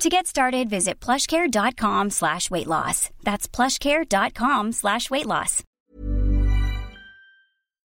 To get started, visit plushcare.com slash weight loss. That's plushcare.com slash weight loss.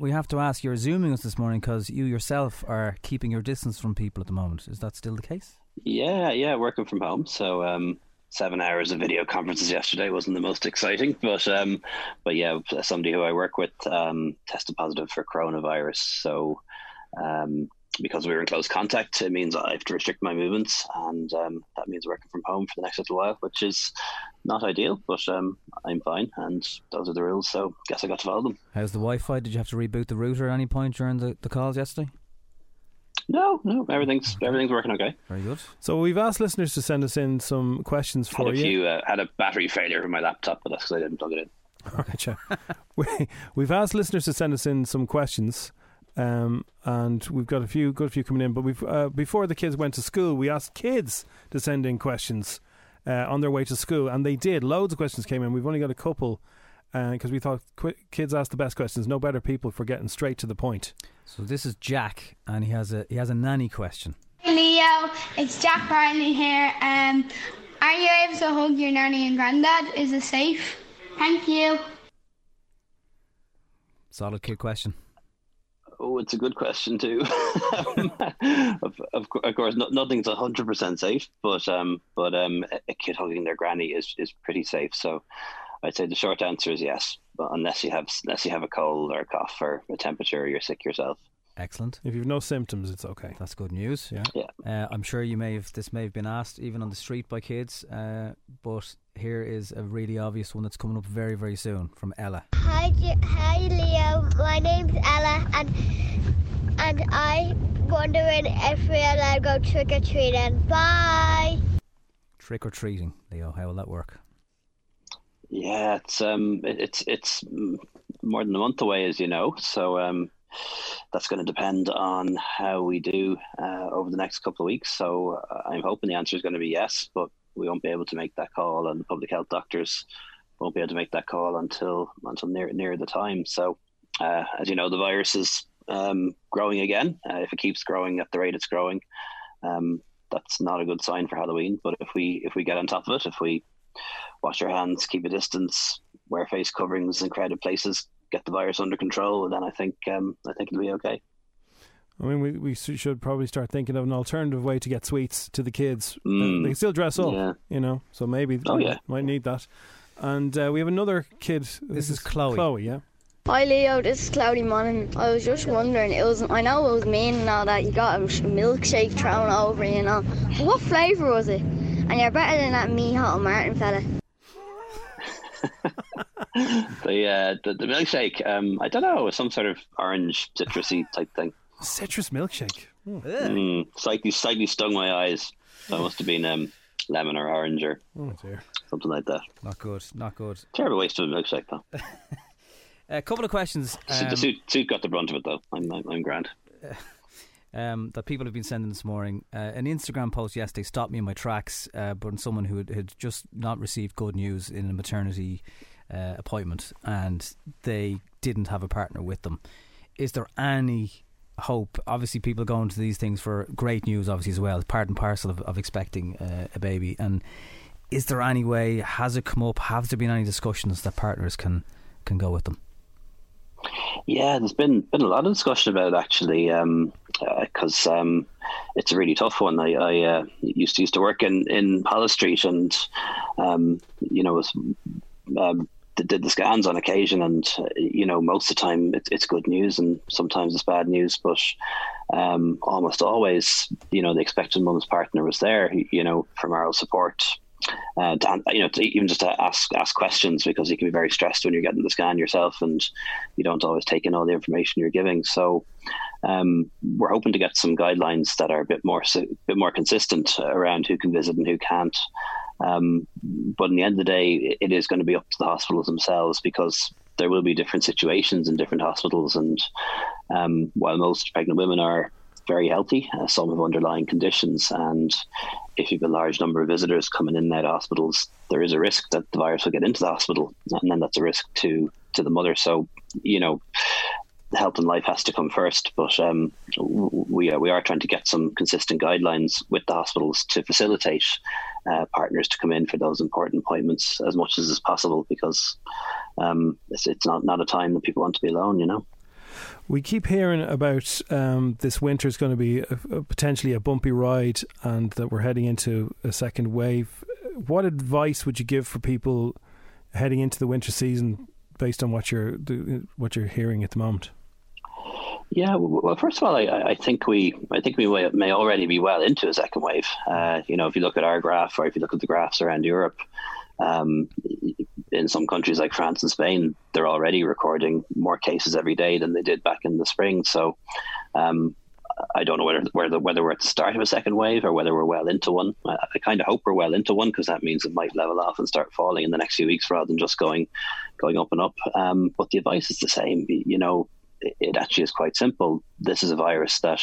We have to ask, you're zooming us this morning because you yourself are keeping your distance from people at the moment. Is that still the case? Yeah, yeah, working from home. So um, seven hours of video conferences yesterday wasn't the most exciting, but um, but yeah, somebody who I work with um, tested positive for coronavirus. So um, because we were in close contact, it means I have to restrict my movements, and um, that means working from home for the next little while, which is not ideal, but um, I'm fine, and those are the rules. So guess I got to follow them. How's the Wi Fi? Did you have to reboot the router at any point during the, the calls yesterday? No, no, everything's everything's working okay. Very good. So we've asked listeners to send us in some questions Had for a you. few uh, had a battery failure with my laptop, but that's because I didn't plug it in. Gotcha. we, we've asked listeners to send us in some questions, um, and we've got a few, got a few coming in. But we've uh, before the kids went to school, we asked kids to send in questions uh, on their way to school, and they did. Loads of questions came in. We've only got a couple because we thought qu- kids ask the best questions. No better people for getting straight to the point. So this is Jack, and he has a he has a nanny question. Hey Leo, it's Jack Bartley here. Um, are you able to hug your nanny and granddad? Is it safe? Thank you. Solid kid question. Oh, it's a good question too. of, of, of course, no, nothing's hundred percent safe, but um, but um, a- a kid hugging their granny is, is pretty safe. So, I'd say the short answer is yes, but unless you have unless you have a cold or a cough or a temperature, or you're sick yourself. Excellent. If you've no symptoms, it's okay. That's good news. Yeah. Yeah. Uh, I'm sure you may have this may have been asked even on the street by kids, uh, but here is a really obvious one that's coming up very very soon from Ella. Hi, hi, Leo. My name's Ella, and and I'm wondering if we're allowed to go trick or treating. Bye. Trick or treating, Leo. How will that work? Yeah, it's um, it, it's it's more than a month away, as you know. So um, that's going to depend on how we do uh, over the next couple of weeks. So uh, I'm hoping the answer is going to be yes, but we won't be able to make that call, and the public health doctors won't be able to make that call until until near near the time. So, uh, as you know, the virus is um, growing again. Uh, if it keeps growing at the rate it's growing, um, that's not a good sign for Halloween. But if we if we get on top of it, if we wash our hands, keep a distance, wear face coverings in crowded places, get the virus under control, then I think um, I think it'll be okay. I mean, we, we should probably start thinking of an alternative way to get sweets to the kids. Mm. they can still dress up, Yeah. you know, so maybe Oh, we yeah. might need that. And uh, we have another kid. This is Chloe. Chloe, yeah. Hi Leo, this is Cloudy Morning. I was just wondering, it was I know it was mean and all that you got a milkshake thrown over, you know. But what flavour was it? And you're better than that Micheál Martin fella. The uh, the, the milkshake, um, I don't know, some sort of orange citrusy type thing. Citrus milkshake. Mm, slightly slightly stung my eyes. That must have been um, lemon or orange or Oh dear. something like that. Not good. Not good. Terrible waste of a milkshake though. A couple of questions. Suit- um, the suit, suit got the brunt of it though. I'm I'm, I'm grand. um, that people have been sending this morning. Uh, an Instagram post yesterday stopped me in my tracks, uh, but someone who had, had just not received good news in a maternity uh, appointment and they didn't have a partner with them. Is there any hope? Obviously, people go into these things for great news, obviously, as well, part and parcel of, of expecting uh, a baby. And is there any way, has it come up, have there been any discussions that partners can, can go with them? Yeah, there's been been a lot of discussion about it actually, because um, it's a really tough one. I, I uh, used to used to work in in Holles Street, and um, you know was um, did the scans on occasion, and uh, you know most of the time it, it's good news, and sometimes it's bad news. But um, almost always, you know, the expected mum's partner was there. You know, for moral support, uh, to, you know, to, even just to ask ask questions because you can be very stressed when you're getting the scan yourself, and you don't always take in all the information you're giving. So um, we're hoping to get some guidelines that are a bit more a bit more consistent around who can visit and who can't. Um, but in the end of the day, it is going to be up to the hospitals themselves because there will be different situations in different hospitals. And um, while most pregnant women are very healthy, uh, some have underlying conditions. And if you have a large number of visitors coming in and out of hospitals, there is a risk that the virus will get into the hospital. And then that's a risk to, to the mother. So, you know, health and life has to come first. But um, we are, we are trying to get some consistent guidelines with the hospitals to facilitate uh, partners to come in for those important appointments as much as is possible because um, it's, it's not not a time that people want to be alone. You know. We keep hearing about um, this winter is going to be a, a potentially a bumpy ride, and that we're heading into a second wave. What advice would you give for people heading into the winter season, based on what you're what you're hearing at the moment? Yeah, well, first of all, I, I, think we, I think we may already be well into a second wave. Uh, you know, if you look at our graph, or if you look at the graphs around Europe, um, in some countries like France and Spain, they're already recording more cases every day than they did back in the spring. So, um, I don't know whether whether whether we're at the start of a second wave or whether we're well into one. I, I kind of hope we're well into one because that means it might level off and start falling in the next few weeks rather than just going going up and up. Um, but the advice is the same. You know, it actually is quite simple. This is a virus that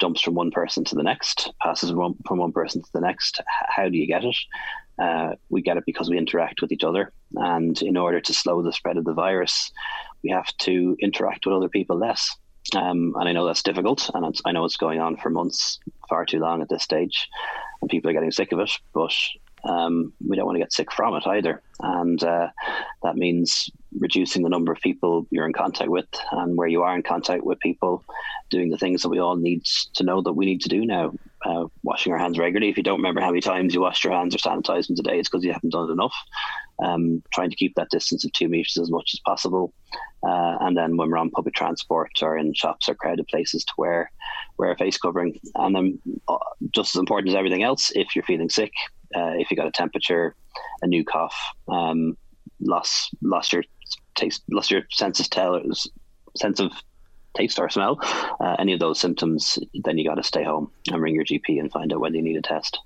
jumps from one person to the next, passes from one, from one person to the next. How do you get it? Uh, we get it because we interact with each other. And in order to slow the spread of the virus, we have to interact with other people less. Um, and I know that's difficult, and I know it's going on for months, far too long at this stage, and people are getting sick of it. But um, we don't want to get sick from it either. And uh, that means reducing the number of people you're in contact with and where you are in contact with people, doing the things that we all need to know that we need to do now. Uh, washing our hands regularly. If you don't remember how many times you washed your hands or sanitized them today, it's because you haven't done it enough. Um, trying to keep that distance of two meters as much as possible. Uh, and then when we're on public transport or in shops or crowded places to wear wear a face covering. And then uh, just as important as everything else, if you're feeling sick, uh, if you got a temperature, a new cough, um, lost lost your taste, lost your sense of tell, sense of taste or smell, uh, any of those symptoms, then you got to stay home and ring your GP and find out whether you need a test.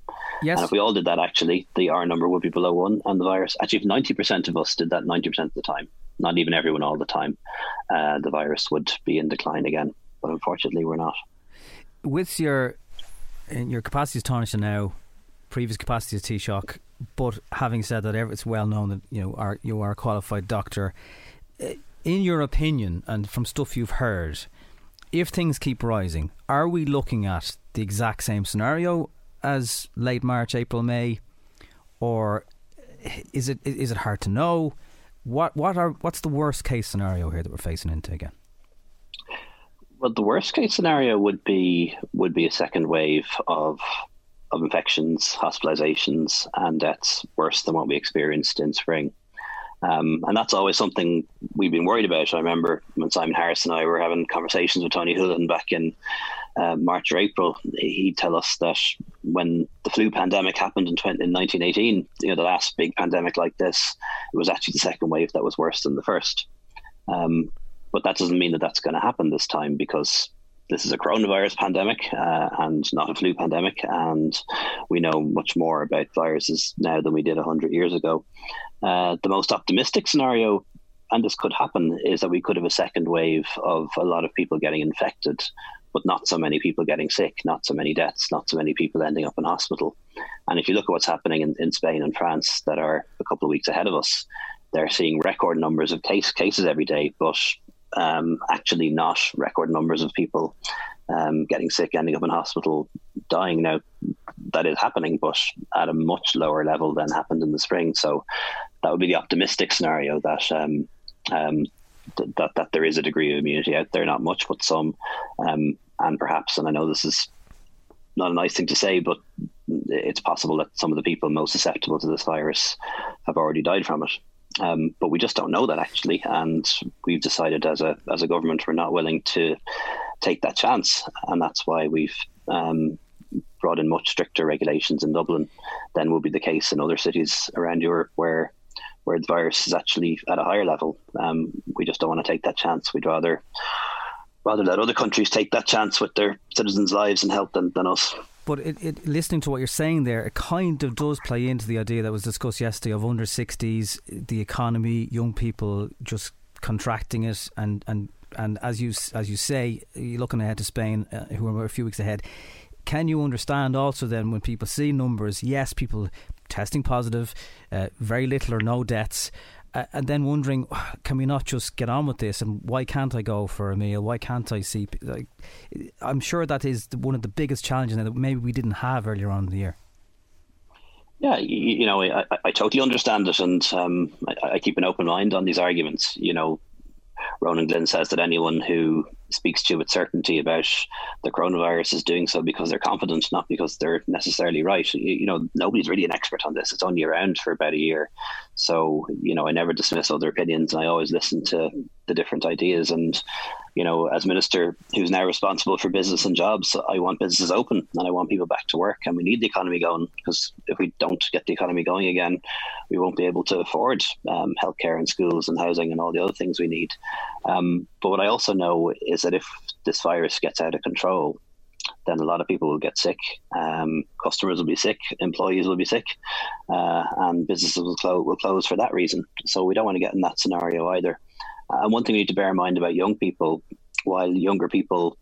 Yes. And if we all did that, actually, the R number would be below one, and the virus. Actually, if ninety percent of us did that ninety percent of the time, not even everyone all the time, uh, the virus would be in decline again. But unfortunately, we're not. With your your capacity is Tánaiste now previous capacity of Taoiseach. But having said that, it's well known that you know are, you are a qualified doctor. Uh, in your opinion, and from stuff you've heard, if things keep rising, are we looking at the exact same scenario as late March, April, May, or is it is it hard to know? What what are what's the worst case scenario here that we're facing into again? Well, the worst case scenario would be would be a second wave of of infections, hospitalizations, and deaths worse than what we experienced in spring. Um, and that's always something we've been worried about. I remember when Simon Harris and I were having conversations with Tony Holohan back in uh, March or April, he'd tell us that when the flu pandemic happened in, 20, in 1918, you know, the last big pandemic like this, it was actually the second wave that was worse than the first. Um, but that doesn't mean that that's going to happen this time because this is a coronavirus pandemic uh, and not a flu pandemic, and we know much more about viruses now than we did 100 years ago. Uh, the most optimistic scenario, and this could happen, is that we could have a second wave of a lot of people getting infected, but not so many people getting sick, not so many deaths, not so many people ending up in hospital. And if you look at what's happening in, in Spain and France that are a couple of weeks ahead of us, they're seeing record numbers of case cases every day, but um, actually not record numbers of people um, getting sick, ending up in hospital, dying. Now, that is happening, but at a much lower level than happened in the spring. So that would be the optimistic scenario that um, um, th- that that there is a degree of immunity out there, not much, but some, um, and perhaps. And I know this is not a nice thing to say, but it's possible that some of the people most susceptible to this virus have already died from it. Um, but we just don't know that actually, and we've decided as a as a government we're not willing to take that chance, and that's why we've um, brought in much stricter regulations in Dublin than will be the case in other cities around Europe, where where the virus is actually at a higher level. Um, we just don't want to take that chance. We'd rather rather let other countries take that chance with their citizens' lives and health than, than us. But it, it, listening to what you're saying there, it kind of does play into the idea that was discussed yesterday of under 60s, the economy, young people just contracting it, and, and, and as you as you say, you're looking ahead to Spain, uh, who are a few weeks ahead. Can you understand also then when people see numbers? Yes, people testing positive, uh, very little or no deaths, uh, and then wondering, can we not just get on with this? And why can't I go for a meal? Why can't I see? Like, I'm sure that is one of the biggest challenges that maybe we didn't have earlier on in the year. Yeah, you, know, I, I, totally understand it, and um, I, I, keep an open mind on these arguments. You know, Ronan Glynn says that anyone who speaks to you with certainty about the coronavirus is doing so because they're confident, not because they're necessarily right. You, you, know, nobody's really an expert on this. It's only around for about a year. So, you know, I never dismiss other opinions and I always listen to the different ideas. And, you know, as minister who's now responsible for business and jobs, I want businesses open and I want people back to work. And we need the economy going because if we don't get the economy going again, we won't be able to afford um, healthcare and schools and housing and all the other things we need. Um, but what I also know is that if this virus gets out of control, then a lot of people will get sick. Um, customers will be sick, employees will be sick, uh, and businesses will, clo- will close for that reason. So we don't want to get in that scenario either. Uh, and one thing we need to bear in mind about young people, while younger people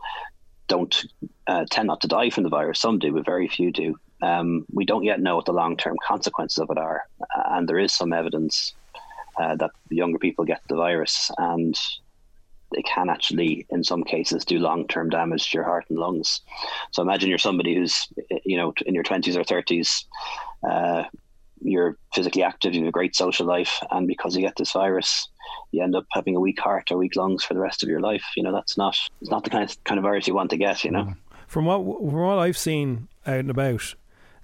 don't uh, tend not to die from the virus, some do, but very few do. Um, we don't yet know what the long term consequences of it are, and there is some evidence uh, that younger people get the virus, and they can actually, in some cases, do long term damage to your heart and lungs. So imagine you're somebody who's, you know, in your 20s or 30s, uh, you're physically active, you have a great social life, and because you get this virus, you end up having a weak heart or weak lungs for the rest of your life. You know, that's not it's not the kind of kind of virus you want to get. You know. From what from what I've seen out and about,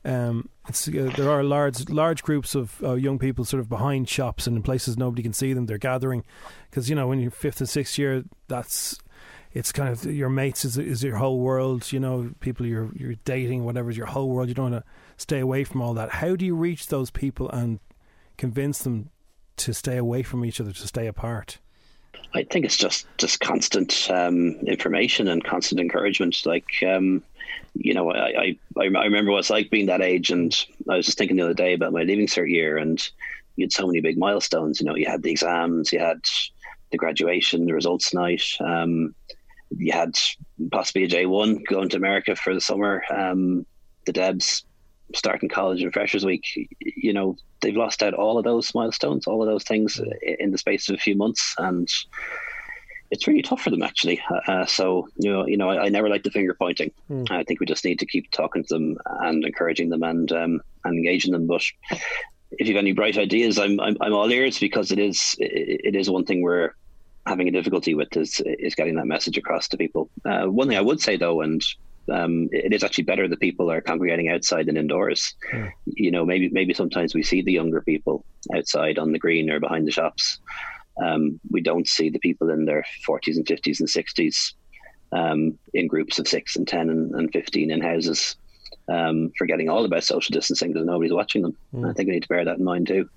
um, uh, there are large large groups of uh, young people sort of behind shops and in places nobody can see them. They're gathering because you know when you're fifth and sixth year, that's it's kind of your mates is is your whole world. You know, people you're you're dating, whatever is your whole world. You don't want to stay away from all that. How do you reach those people and convince them to stay away from each other, to stay apart? I think it's just just constant um, information and constant encouragement. Like um, you know, I, I I remember what it's like being that age, and I was just thinking the other day about my leaving cert year, and you had so many big milestones. You know, you had the exams, you had the graduation, the results night. Um, you had possibly a J one going to America for the summer. Um, the Debs starting college and Freshers Week. You know, they've lost out all of those milestones, all of those things in the space of a few months, and it's really tough for them actually. Uh, so you know, you know, I, I, never like the finger pointing. Mm. I think we just need to keep talking to them and encouraging them and um, and engaging them. But if you've any bright ideas, I'm, I'm I'm all ears because it is it is one thing we're having a difficulty with is is getting that message across to people. Uh, one thing I would say though, and um, it is actually better that people are congregating outside than indoors. Yeah. You know, maybe maybe sometimes we see the younger people outside on the green or behind the shops. Um, we don't see the people in their 40s and 50s and 60s um, in groups of six and 10 and, and 15 in houses, um, forgetting all about social distancing because nobody's watching them. Mm. I think we need to bear that in mind too.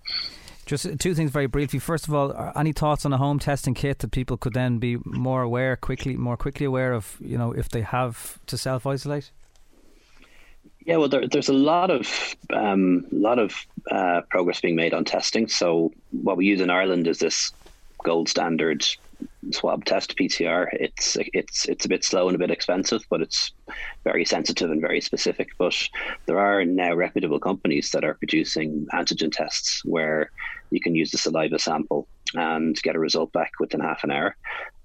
Just two things very briefly. First of all, any thoughts on a home testing kit that people could then be more aware, quickly, more quickly aware of, you know, if they have to self isolate? Yeah, well, there, there's a lot of um, lot of uh, progress being made on testing. So what we use in Ireland is this gold standard swab test PCR. It's it's it's a bit slow and a bit expensive, but it's very sensitive and very specific. But there are now reputable companies that are producing antigen tests where you can use the saliva sample and get a result back within half an hour.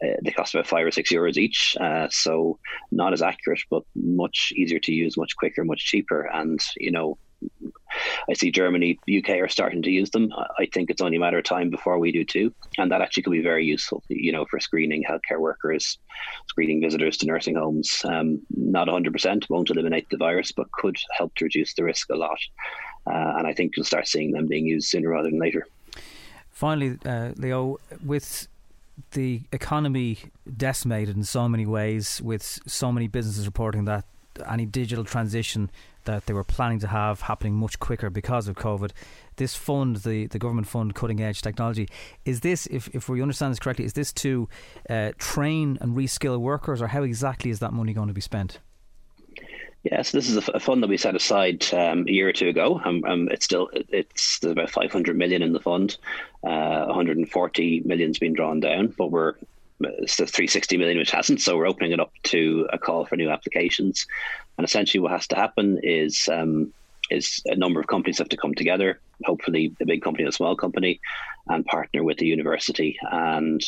Uh, they cost about five or six euros each, uh, so not as accurate, but much easier to use, much quicker, much cheaper, and you know I see Germany, UK are starting to use them. I think it's only a matter of time before we do too, and that actually could be very useful. You know, for screening healthcare workers, screening visitors to nursing homes. Um, not 100% won't eliminate the virus, but could help to reduce the risk a lot. Uh, and I think you'll start seeing them being used sooner rather than later. Finally, uh, Leo, with the economy decimated in so many ways, with so many businesses reporting that any digital transition that they were planning to have happening much quicker because of COVID. This fund, the, the government fund, Cutting Edge Technology, is this, if, if we understand this correctly, is this to uh, train and reskill workers, or how exactly is that money going to be spent? Yes, this is a, fund that we set aside um, a year or two ago. Um, um, it's still it's there's about 500 million in the fund. Uh, 140 million's been drawn down, but we're the 360 million which hasn't. So we're opening it up to a call for new applications. And essentially, what has to happen is um, is a number of companies have to come together, hopefully a big company and a small company, and partner with the university. And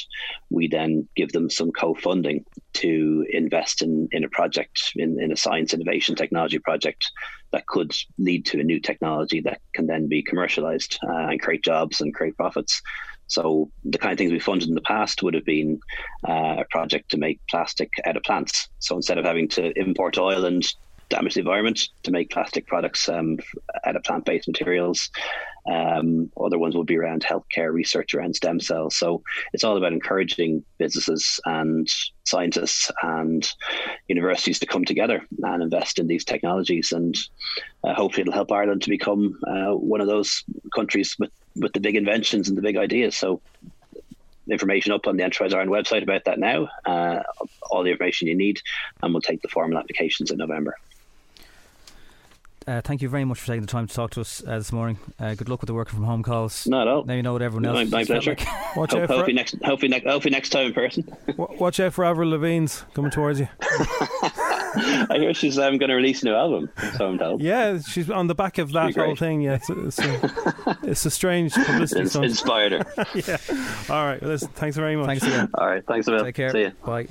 we then give them some co-funding to invest in, in a project, in, in a science innovation technology project that could lead to a new technology that can then be commercialized uh, and create jobs and create profits. So the kind of things we funded in the past would have been uh, a project to make plastic out of plants. So instead of having to import oil and damage the environment to make plastic products um, out of plant-based materials. Um, other ones will be around healthcare research around stem cells. So it's all about encouraging businesses and scientists and universities to come together and invest in these technologies. And uh, hopefully, it'll help Ireland to become uh, one of those countries with with the big inventions and the big ideas. So information up on the Enterprise Ireland website about that now. Uh, all the information you need, and we'll take the formal applications in November. Uh, thank you very much for taking the time to talk to us uh, this morning. Uh, good luck with the working from home calls. Not at all. Now you know what everyone else. My, my pleasure. Like. Watch Hope, out for hopefully next, hopefully next, hopefully next time in person. watch out for Avril Lavigne's coming towards you. I hear she's um, going to release a new album. So I'm told. Yeah, she's on the back of that whole thing. Yeah, it's, it's, a, it's a strange publicity It's stunt. inspired her. yeah. All right. Well, listen, thanks very much. Thanks again. All right. Thanks a lot. Take care. See you. Bye.